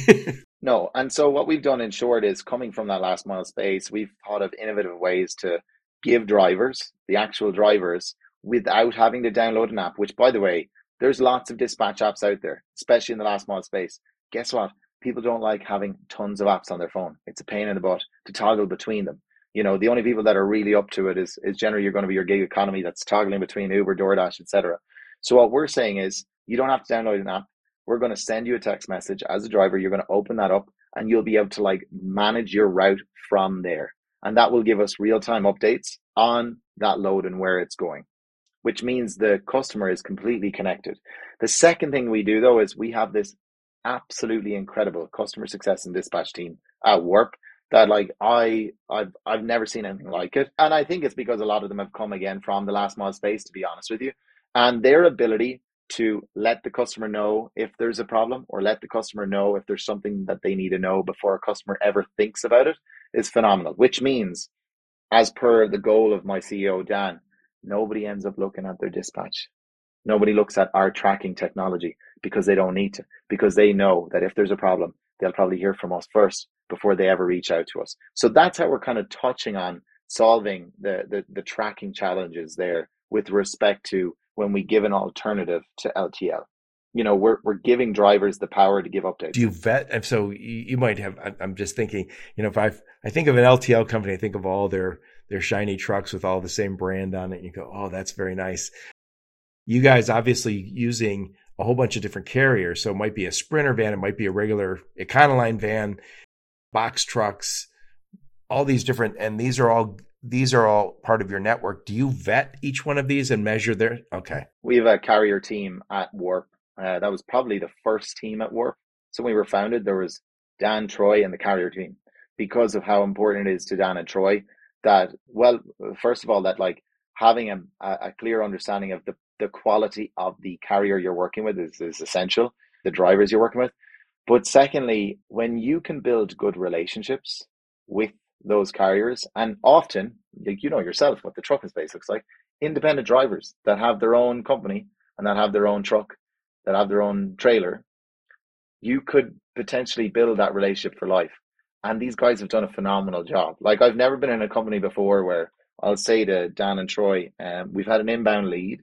no. And so what we've done in short is coming from that last mile space, we've thought of innovative ways to give drivers, the actual drivers, without having to download an app, which by the way, there's lots of dispatch apps out there, especially in the last mile space. Guess what? People don't like having tons of apps on their phone. It's a pain in the butt to toggle between them. You know, the only people that are really up to it is is generally you're going to be your gig economy that's toggling between Uber, DoorDash, etc. So what we're saying is you don't have to download an app. We're going to send you a text message as a driver. You're going to open that up and you'll be able to like manage your route from there. And that will give us real time updates on that load and where it's going which means the customer is completely connected. The second thing we do though is we have this absolutely incredible customer success and dispatch team at Warp that like I I've I've never seen anything like it. And I think it's because a lot of them have come again from the last mile space, to be honest with you. And their ability to let the customer know if there's a problem or let the customer know if there's something that they need to know before a customer ever thinks about it is phenomenal, which means, as per the goal of my CEO, Dan, nobody ends up looking at their dispatch. Nobody looks at our tracking technology because they don't need to, because they know that if there's a problem, they'll probably hear from us first before they ever reach out to us. So that's how we're kind of touching on solving the, the, the tracking challenges there with respect to when we give an alternative to LTL you know we're we're giving drivers the power to give updates. Do you vet? And so you might have. I'm just thinking. You know, if I I think of an LTL company, I think of all their their shiny trucks with all the same brand on it. And you go, oh, that's very nice. You guys obviously using a whole bunch of different carriers. So it might be a sprinter van, it might be a regular Econoline van, box trucks, all these different, and these are all these are all part of your network. Do you vet each one of these and measure their? Okay. We have a carrier team at Warp. Uh, that was probably the first team at Warp. So when we were founded, there was Dan, Troy, and the carrier team. Because of how important it is to Dan and Troy that well first of all that like having a, a clear understanding of the, the quality of the carrier you're working with is, is essential the drivers you're working with. But secondly when you can build good relationships with those carriers and often like you know yourself what the trucking space looks like independent drivers that have their own company and that have their own truck that have their own trailer you could potentially build that relationship for life and these guys have done a phenomenal job. Like I've never been in a company before where I'll say to Dan and Troy, um, we've had an inbound lead.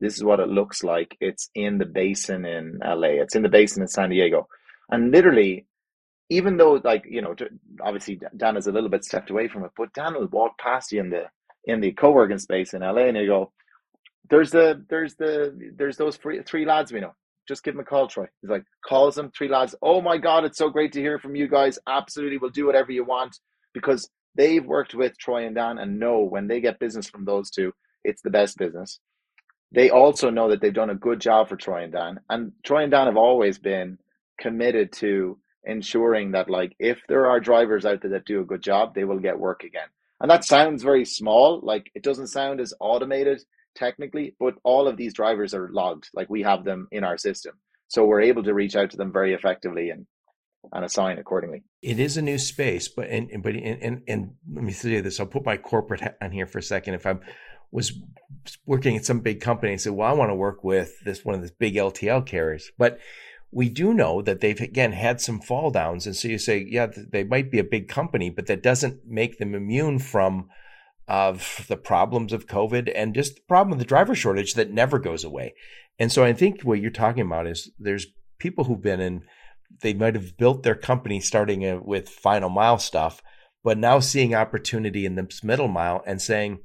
This is what it looks like. It's in the basin in LA. It's in the basin in San Diego, and literally, even though like you know, obviously Dan is a little bit stepped away from it, but Dan will walk past you in the in the co-working space in LA, and you go, "There's the there's the there's those three three lads we know just give him a call, Troy. He's like, calls them, three lads. Oh my God, it's so great to hear from you guys. Absolutely, we'll do whatever you want because they've worked with Troy and Dan and know when they get business from those two, it's the best business. they also know that they've done a good job for Troy and Dan. And Troy and Dan have always been committed to ensuring that like if there are drivers out there that do a good job, they will get work again. And that sounds very small, like it doesn't sound as automated technically, but all of these drivers are logged. Like we have them in our system. So we're able to reach out to them very effectively and and assign accordingly. It is a new space, but and but and and, and let me say this. I'll put my corporate hat on here for a second. If I was working at some big company and said, "Well, I want to work with this one of these big LTL carriers," but we do know that they've again had some fall downs, and so you say, yeah, they might be a big company, but that doesn't make them immune from of the problems of COVID and just the problem of the driver shortage that never goes away. And so I think what you're talking about is there's people who've been in, they might have built their company starting uh, with final mile stuff, but now seeing opportunity in this middle mile and saying,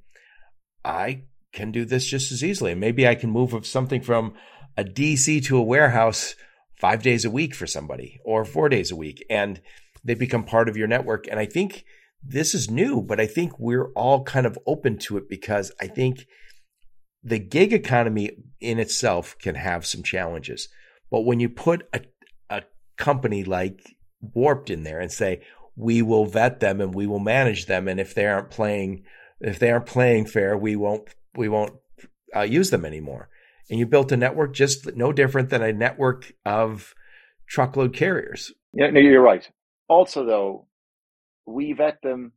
I can do this just as easily. Maybe I can move something from a DC to a warehouse five days a week for somebody or four days a week and they become part of your network. And I think this is new, but I think we're all kind of open to it because I think the gig economy in itself can have some challenges. But when you put a, a company like Warp in there and say, we will vet them and we will manage them. And if they aren't playing, if they aren't playing fair, we won't, we won't uh, use them anymore and you built a network just no different than a network of truckload carriers. Yeah, no, you're right. Also, though, we vet them,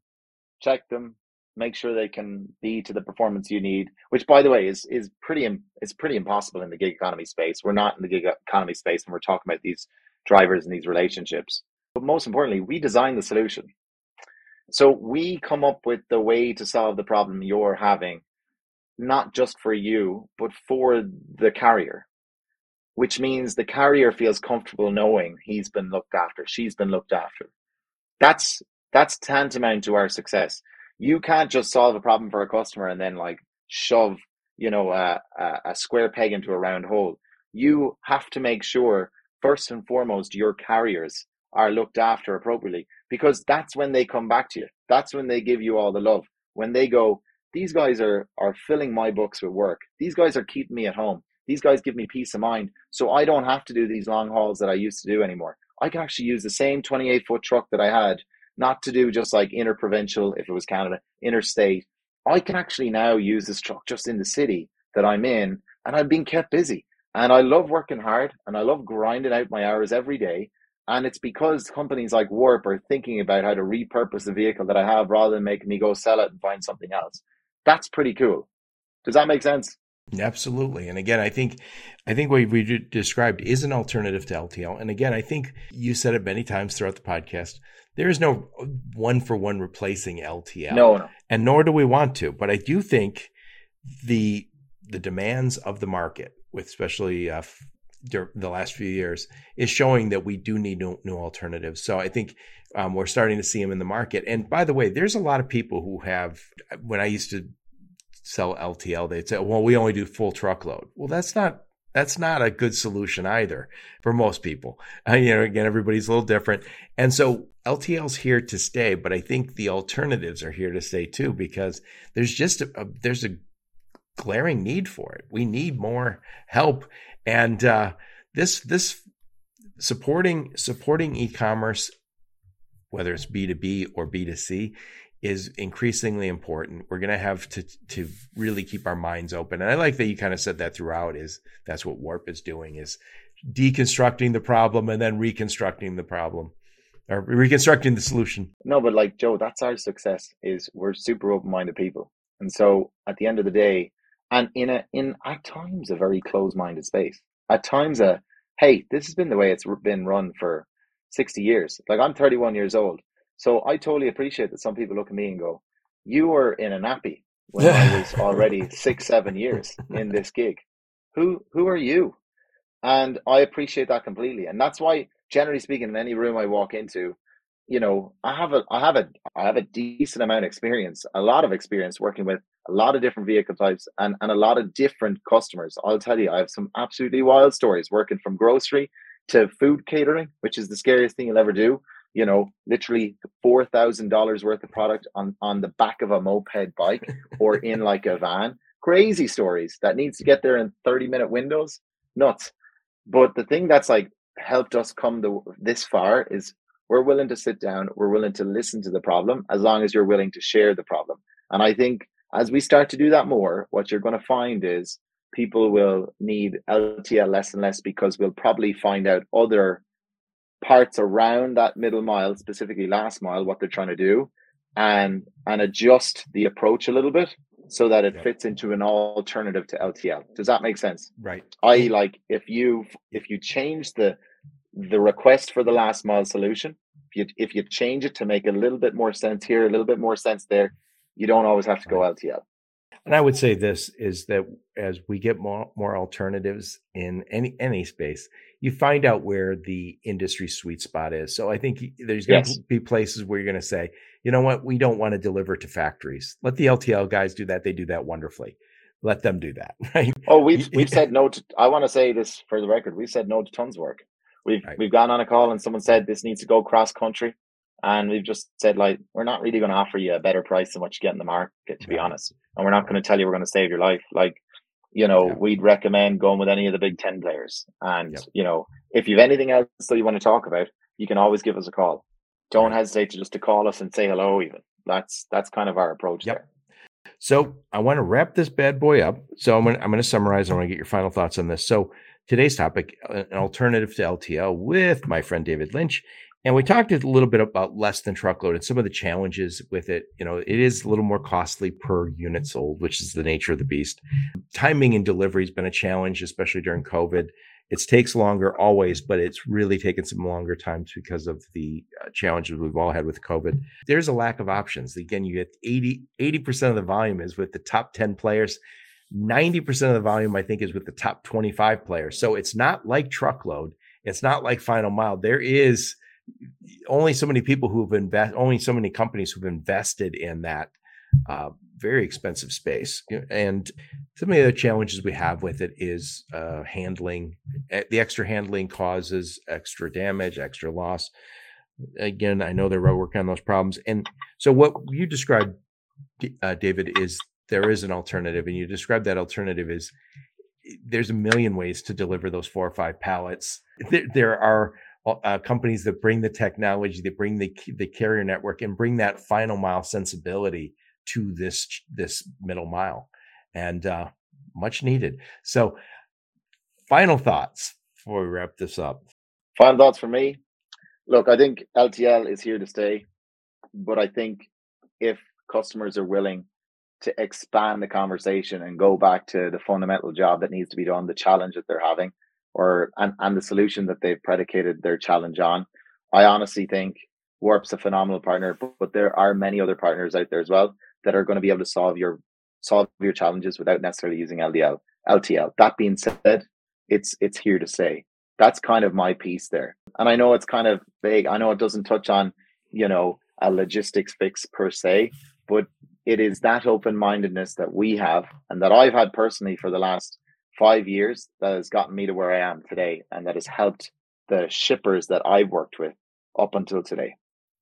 check them, make sure they can be to the performance you need. Which, by the way, is is pretty is pretty impossible in the gig economy space. We're not in the gig economy space, and we're talking about these drivers and these relationships. But most importantly, we design the solution. So we come up with the way to solve the problem you're having not just for you, but for the carrier, which means the carrier feels comfortable knowing he's been looked after, she's been looked after. That's that's tantamount to our success. You can't just solve a problem for a customer and then like shove, you know, a, a, square peg into a round hole. You have to make sure first and foremost your carriers are looked after appropriately because that's when they come back to you. That's when they give you all the love. When they go, these guys are are filling my books with work. These guys are keeping me at home. These guys give me peace of mind. So I don't have to do these long hauls that I used to do anymore. I can actually use the same 28 foot truck that I had, not to do just like interprovincial if it was Canada, interstate. I can actually now use this truck just in the city that I'm in, and I'm being kept busy. And I love working hard and I love grinding out my hours every day. And it's because companies like Warp are thinking about how to repurpose the vehicle that I have rather than making me go sell it and find something else. That's pretty cool. Does that make sense? Absolutely. And again, I think I think what we described is an alternative to LTL. And again, I think you said it many times throughout the podcast. There is no one for one replacing LTL. No, no. And nor do we want to. But I do think the the demands of the market, with especially uh, the last few years, is showing that we do need new, new alternatives. So I think um, we're starting to see them in the market. And by the way, there's a lot of people who have, when I used to sell LTL, they'd say, well, we only do full truckload. Well, that's not, that's not a good solution either for most people. Uh, you know, again, everybody's a little different. And so LTL's here to stay, but I think the alternatives are here to stay too, because there's just a, a there's a glaring need for it. We need more help. And, uh, this, this supporting, supporting e-commerce whether it's B2B or B2C, is increasingly important. We're going to have to to really keep our minds open. And I like that you kind of said that throughout is that's what Warp is doing is deconstructing the problem and then reconstructing the problem or reconstructing the solution. No, but like Joe, that's our success is we're super open-minded people. And so at the end of the day, and in a in at times a very closed-minded space. At times a hey, this has been the way it's been run for 60 years. Like I'm 31 years old. So I totally appreciate that some people look at me and go, You were in a nappy when I was already six, seven years in this gig. Who who are you? And I appreciate that completely. And that's why, generally speaking, in any room I walk into, you know, I have a I have a I have a decent amount of experience, a lot of experience working with a lot of different vehicle types and, and a lot of different customers. I'll tell you, I have some absolutely wild stories working from grocery to food catering, which is the scariest thing you'll ever do. You know, literally four thousand dollars worth of product on on the back of a moped bike or in like a van crazy stories that needs to get there in 30 minute windows. Nuts. But the thing that's like helped us come to this far is we're willing to sit down, we're willing to listen to the problem as long as you're willing to share the problem. And I think as we start to do that more, what you're going to find is people will need LTL less and less because we'll probably find out other parts around that middle mile, specifically last mile, what they're trying to do, and and adjust the approach a little bit so that it fits into an alternative to LTL. Does that make sense? Right. I like if you if you change the the request for the last mile solution, if you if you change it to make a little bit more sense here, a little bit more sense there, you don't always have to go LTL. And I would say this is that as we get more more alternatives in any any space, you find out where the industry sweet spot is. So I think there's going yes. to be places where you're going to say, you know what, we don't want to deliver to factories. Let the LTL guys do that. They do that wonderfully. Let them do that, right? Oh, we've we've said no to. I want to say this for the record. We've said no to tons of work. We've right. we've gone on a call and someone said this needs to go cross country, and we've just said like we're not really going to offer you a better price than what you get in the market, to be honest. And we're not going to tell you we're going to save your life. Like you know, yeah. we'd recommend going with any of the big 10 players. And, yep. you know, if you have anything else that you want to talk about, you can always give us a call. Don't hesitate to just to call us and say hello even. That's that's kind of our approach yep. there. So I want to wrap this bad boy up. So I'm going to, I'm going to summarize. I want to get your final thoughts on this. So today's topic, an alternative to LTL with my friend David Lynch. And we talked a little bit about less than truckload and some of the challenges with it. You know, it is a little more costly per unit sold, which is the nature of the beast. Timing and delivery has been a challenge, especially during COVID. It takes longer always, but it's really taken some longer times because of the uh, challenges we've all had with COVID. There's a lack of options. Again, you get 80, 80% of the volume is with the top 10 players. 90% of the volume, I think, is with the top 25 players. So it's not like truckload. It's not like final mile. There is only so many people who've invest only so many companies who've invested in that uh, very expensive space. And some of the other challenges we have with it is uh, handling eh, the extra handling causes extra damage extra loss. Again i know they're working on those problems. And so what you described uh, david is there is an alternative and you described that alternative is there's a million ways to deliver those four or five pallets. There, there are uh, companies that bring the technology, that bring the the carrier network, and bring that final mile sensibility to this this middle mile, and uh, much needed. So, final thoughts before we wrap this up. Final thoughts for me. Look, I think LTL is here to stay, but I think if customers are willing to expand the conversation and go back to the fundamental job that needs to be done, the challenge that they're having, or and, and the solution that they've predicated their challenge on. I honestly think Warp's a phenomenal partner, but, but there are many other partners out there as well that are going to be able to solve your solve your challenges without necessarily using LDL LTL. That being said, it's it's here to stay. That's kind of my piece there. And I know it's kind of vague. I know it doesn't touch on, you know, a logistics fix per se, but it is that open mindedness that we have and that I've had personally for the last five years that has gotten me to where I am today and that has helped the shippers that I've worked with up until today.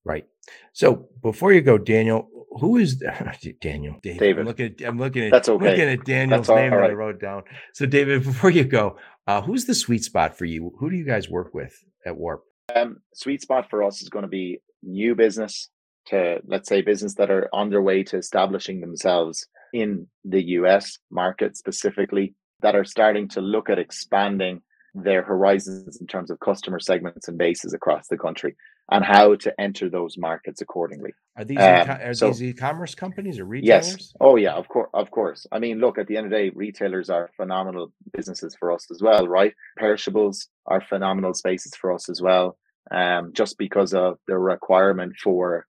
Right. So before you go, Daniel, who is Daniel? David. David. I'm looking at I'm looking at That's okay. looking at Daniel's That's name that I wrote down. So David, before you go, uh, who's the sweet spot for you? Who do you guys work with at Warp? Um, sweet spot for us is going to be new business to let's say business that are on their way to establishing themselves in the US market specifically that are starting to look at expanding their horizons in terms of customer segments and bases across the country and how to enter those markets accordingly. Are these um, are so, these e-commerce companies or retailers? Yes. Oh yeah, of course, of course. I mean, look, at the end of the day, retailers are phenomenal businesses for us as well, right? Perishables are phenomenal spaces for us as well. Um, just because of the requirement for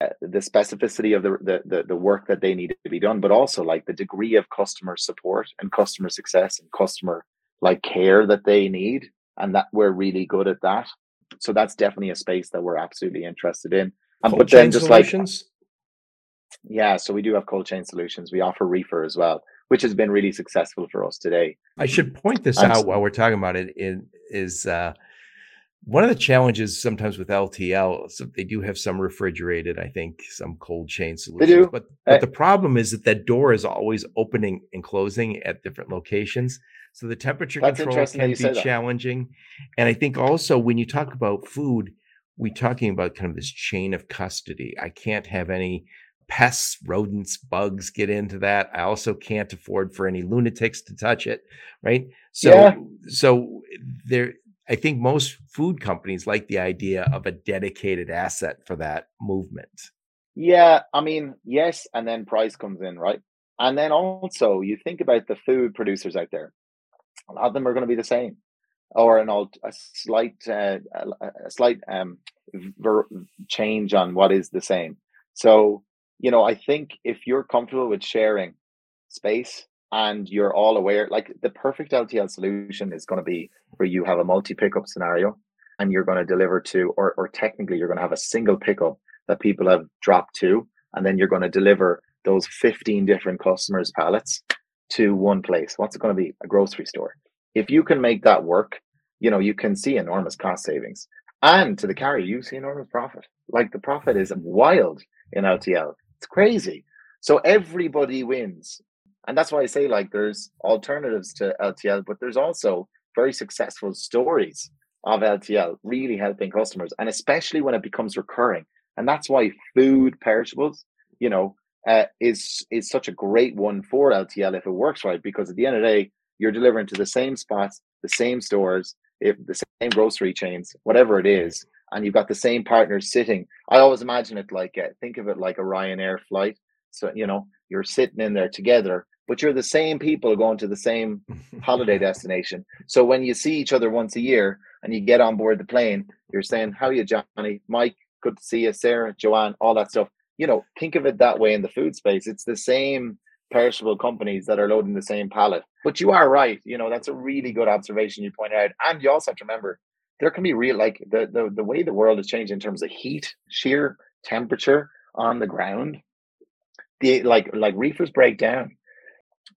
the specificity of the, the, the the work that they need to be done, but also like the degree of customer support and customer success and customer like care that they need, and that we're really good at that. So that's definitely a space that we're absolutely interested in. And cold but then just solutions? like yeah, so we do have cold chain solutions. We offer reefer as well, which has been really successful for us today. I should point this out while we're talking about it. In, is uh, one of the challenges sometimes with LTL, so they do have some refrigerated, I think, some cold chain solutions. They do. But, but uh, the problem is that that door is always opening and closing at different locations. So the temperature control can be challenging. And I think also when you talk about food, we're talking about kind of this chain of custody. I can't have any pests, rodents, bugs get into that. I also can't afford for any lunatics to touch it, right? So yeah. so there I think most food companies like the idea of a dedicated asset for that movement. Yeah, I mean, yes, and then price comes in, right? And then also you think about the food producers out there. A lot of them are going to be the same, or an old a slight uh, a, slight um ver- change on what is the same. So you know, I think if you're comfortable with sharing space and you're all aware, like the perfect LTL solution is going to be where you have a multi pickup scenario and you're going to deliver to, or, or technically you're going to have a single pickup that people have dropped to, and then you're going to deliver those 15 different customers' pallets to one place. What's it going to be? A grocery store. If you can make that work, you know, you can see enormous cost savings. And to the carrier, you see enormous profit. Like the profit is wild in LTL. It's crazy. So everybody wins. And that's why I say like there's alternatives to LTL, but there's also very successful stories of LTL really helping customers, and especially when it becomes recurring. And that's why food perishables, you know, uh, is is such a great one for LTL if it works right. Because at the end of the day, you're delivering to the same spots, the same stores, if the same grocery chains, whatever it is, and you've got the same partners sitting. I always imagine it like uh, think of it like a Ryanair flight. So you know you're sitting in there together, but you're the same people going to the same holiday destination. So when you see each other once a year and you get on board the plane, you're saying, "How are you, Johnny? Mike, good to see you. Sarah, Joanne, all that stuff." You know, think of it that way in the food space. It's the same perishable companies that are loading the same pallet. But you are right. You know, that's a really good observation you point out. And you also have to remember there can be real like the the, the way the world has changed in terms of heat, sheer temperature on the ground. The like like reefers break down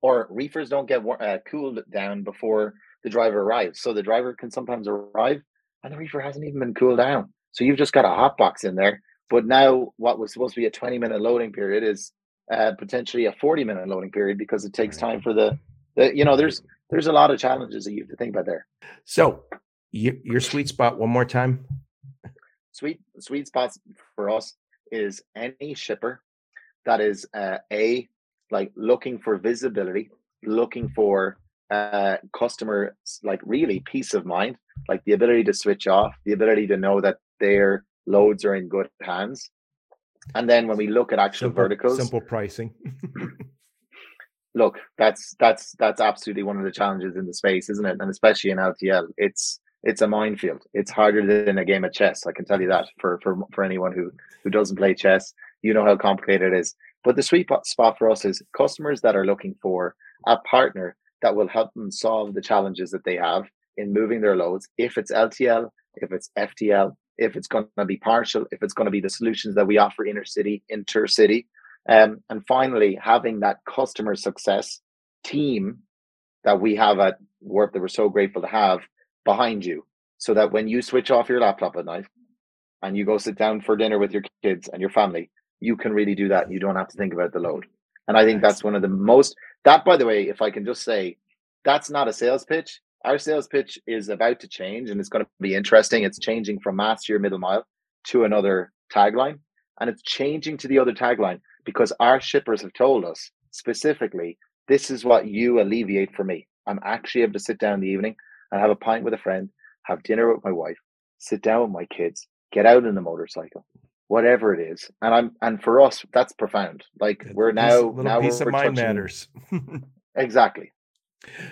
or reefers don't get uh, cooled down before the driver arrives. So the driver can sometimes arrive and the reefer hasn't even been cooled down. So you've just got a hot box in there. But now what was supposed to be a 20 minute loading period is uh, potentially a 40 minute loading period because it takes time for the, the, you know, there's, there's a lot of challenges that you have to think about there. So your, your sweet spot one more time. Sweet, sweet spots for us is any shipper that is uh, a like looking for visibility, looking for uh, customer like really peace of mind, like the ability to switch off, the ability to know that their loads are in good hands. And then when we look at actual simple, verticals, simple pricing. look, that's that's that's absolutely one of the challenges in the space, isn't it? And especially in LTL, it's it's a minefield. It's harder than a game of chess. I can tell you that for for for anyone who who doesn't play chess, you know how complicated it is. But the sweet spot for us is customers that are looking for a partner that will help them solve the challenges that they have in moving their loads. If it's LTL, if it's FTL, if it's going to be partial, if it's going to be the solutions that we offer inner intercity, intercity. Um, and finally, having that customer success team that we have at Warp that we're so grateful to have behind you so that when you switch off your laptop at night and you go sit down for dinner with your kids and your family, you can really do that. You don't have to think about the load. And I think that's one of the most, that by the way, if I can just say, that's not a sales pitch. Our sales pitch is about to change and it's going to be interesting. It's changing from mass to your middle mile to another tagline. And it's changing to the other tagline because our shippers have told us specifically, this is what you alleviate for me. I'm actually able to sit down in the evening and have a pint with a friend, have dinner with my wife, sit down with my kids, get out in the motorcycle, whatever it is. And I'm and for us, that's profound. Like we're now now piece we're, of mind matters. exactly.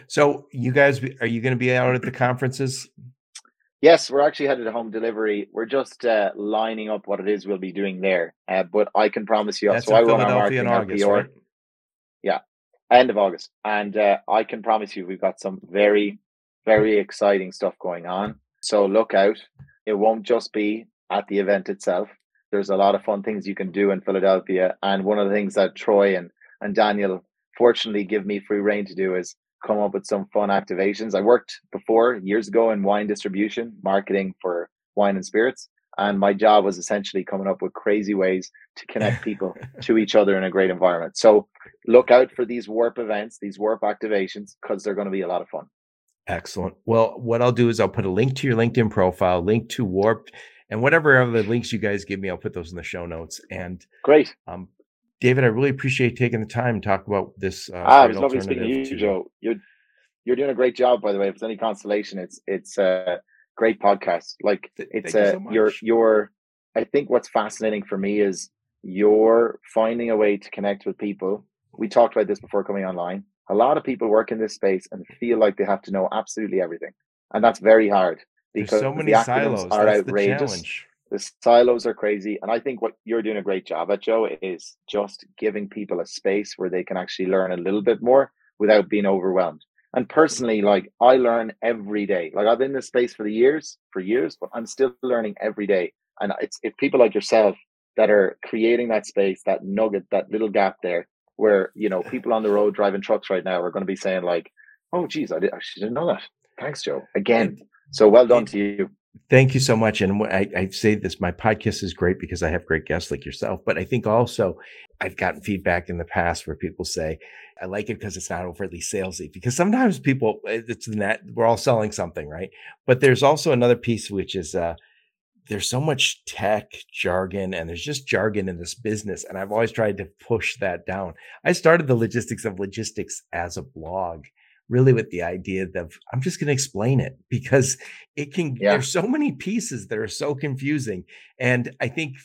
So you guys, are you going to be out at the conferences? Yes, we're actually headed to home delivery. We're just uh, lining up what it is we'll be doing there. Uh, but I can promise you, That's so I run our marketing in August, right? Yeah, end of August, and uh, I can promise you, we've got some very, very exciting stuff going on. So look out. It won't just be at the event itself there's a lot of fun things you can do in Philadelphia. And one of the things that Troy and, and Daniel fortunately give me free reign to do is come up with some fun activations. I worked before years ago in wine distribution, marketing for wine and spirits. And my job was essentially coming up with crazy ways to connect people to each other in a great environment. So look out for these Warp events, these Warp activations, because they're going to be a lot of fun. Excellent. Well, what I'll do is I'll put a link to your LinkedIn profile, link to Warp, and whatever other links you guys give me, I'll put those in the show notes. And great. Um, David, I really appreciate taking the time to talk about this. Uh, ah, it was lovely speaking to you. Joe. You're you're doing a great job, by the way. If it's any consolation, it's it's a great podcast. Like it's a so you're you're. I think what's fascinating for me is you're finding a way to connect with people. We talked about this before coming online. A lot of people work in this space and feel like they have to know absolutely everything, and that's very hard because There's so many the silos are that's outrageous. The, the silos are crazy, and I think what you're doing a great job at, Joe, is just giving people a space where they can actually learn a little bit more without being overwhelmed. And personally, like I learn every day. Like I've been in this space for the years, for years, but I'm still learning every day. And it's if people like yourself that are creating that space, that nugget, that little gap there, where you know people on the road driving trucks right now are going to be saying like, "Oh, geez, I, did, I didn't know that." Thanks, Joe. Again, so well done to you. Thank you so much. And I, I, say this, my podcast is great because I have great guests like yourself. But I think also I've gotten feedback in the past where people say, I like it because it's not overly salesy. Because sometimes people, it's that we're all selling something, right? But there's also another piece, which is, uh, there's so much tech jargon and there's just jargon in this business. And I've always tried to push that down. I started the logistics of logistics as a blog really with the idea of I'm just going to explain it because it can, yeah. there's so many pieces that are so confusing. And I think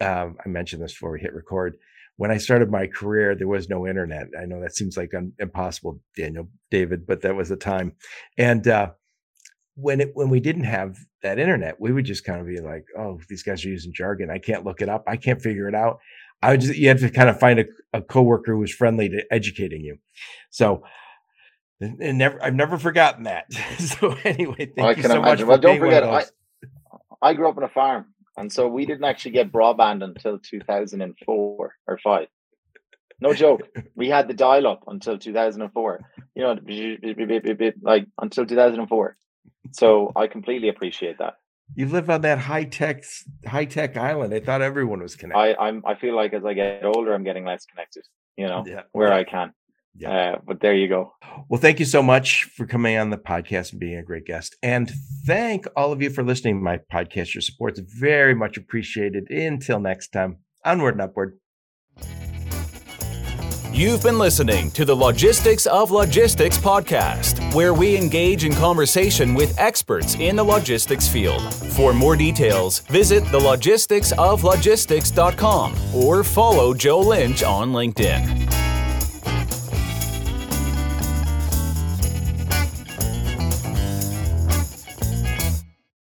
um, I mentioned this before we hit record. When I started my career, there was no internet. I know that seems like un- impossible, Daniel, David, but that was the time. And uh, when it when we didn't have that internet, we would just kind of be like, "Oh, these guys are using jargon. I can't look it up. I can't figure it out." I would just you have to kind of find a, a coworker who was friendly to educating you. So and never I've never forgotten that. so anyway, thank I you so imagine. much. Well, don't forget, I I grew up on a farm, and so we didn't actually get broadband until 2004 or five. No joke. we had the dial up until 2004. You know, like until 2004. So I completely appreciate that. You live on that high tech high tech island. I thought everyone was connected. I, I'm I feel like as I get older, I'm getting less connected. You know, yeah. where. I can. Yeah. Uh, but there you go. Well, thank you so much for coming on the podcast and being a great guest. And thank all of you for listening to my podcast. Your support is very much appreciated. Until next time, onward and upward. You've been listening to the Logistics of Logistics podcast, where we engage in conversation with experts in the logistics field. For more details, visit thelogisticsoflogistics.com or follow Joe Lynch on LinkedIn.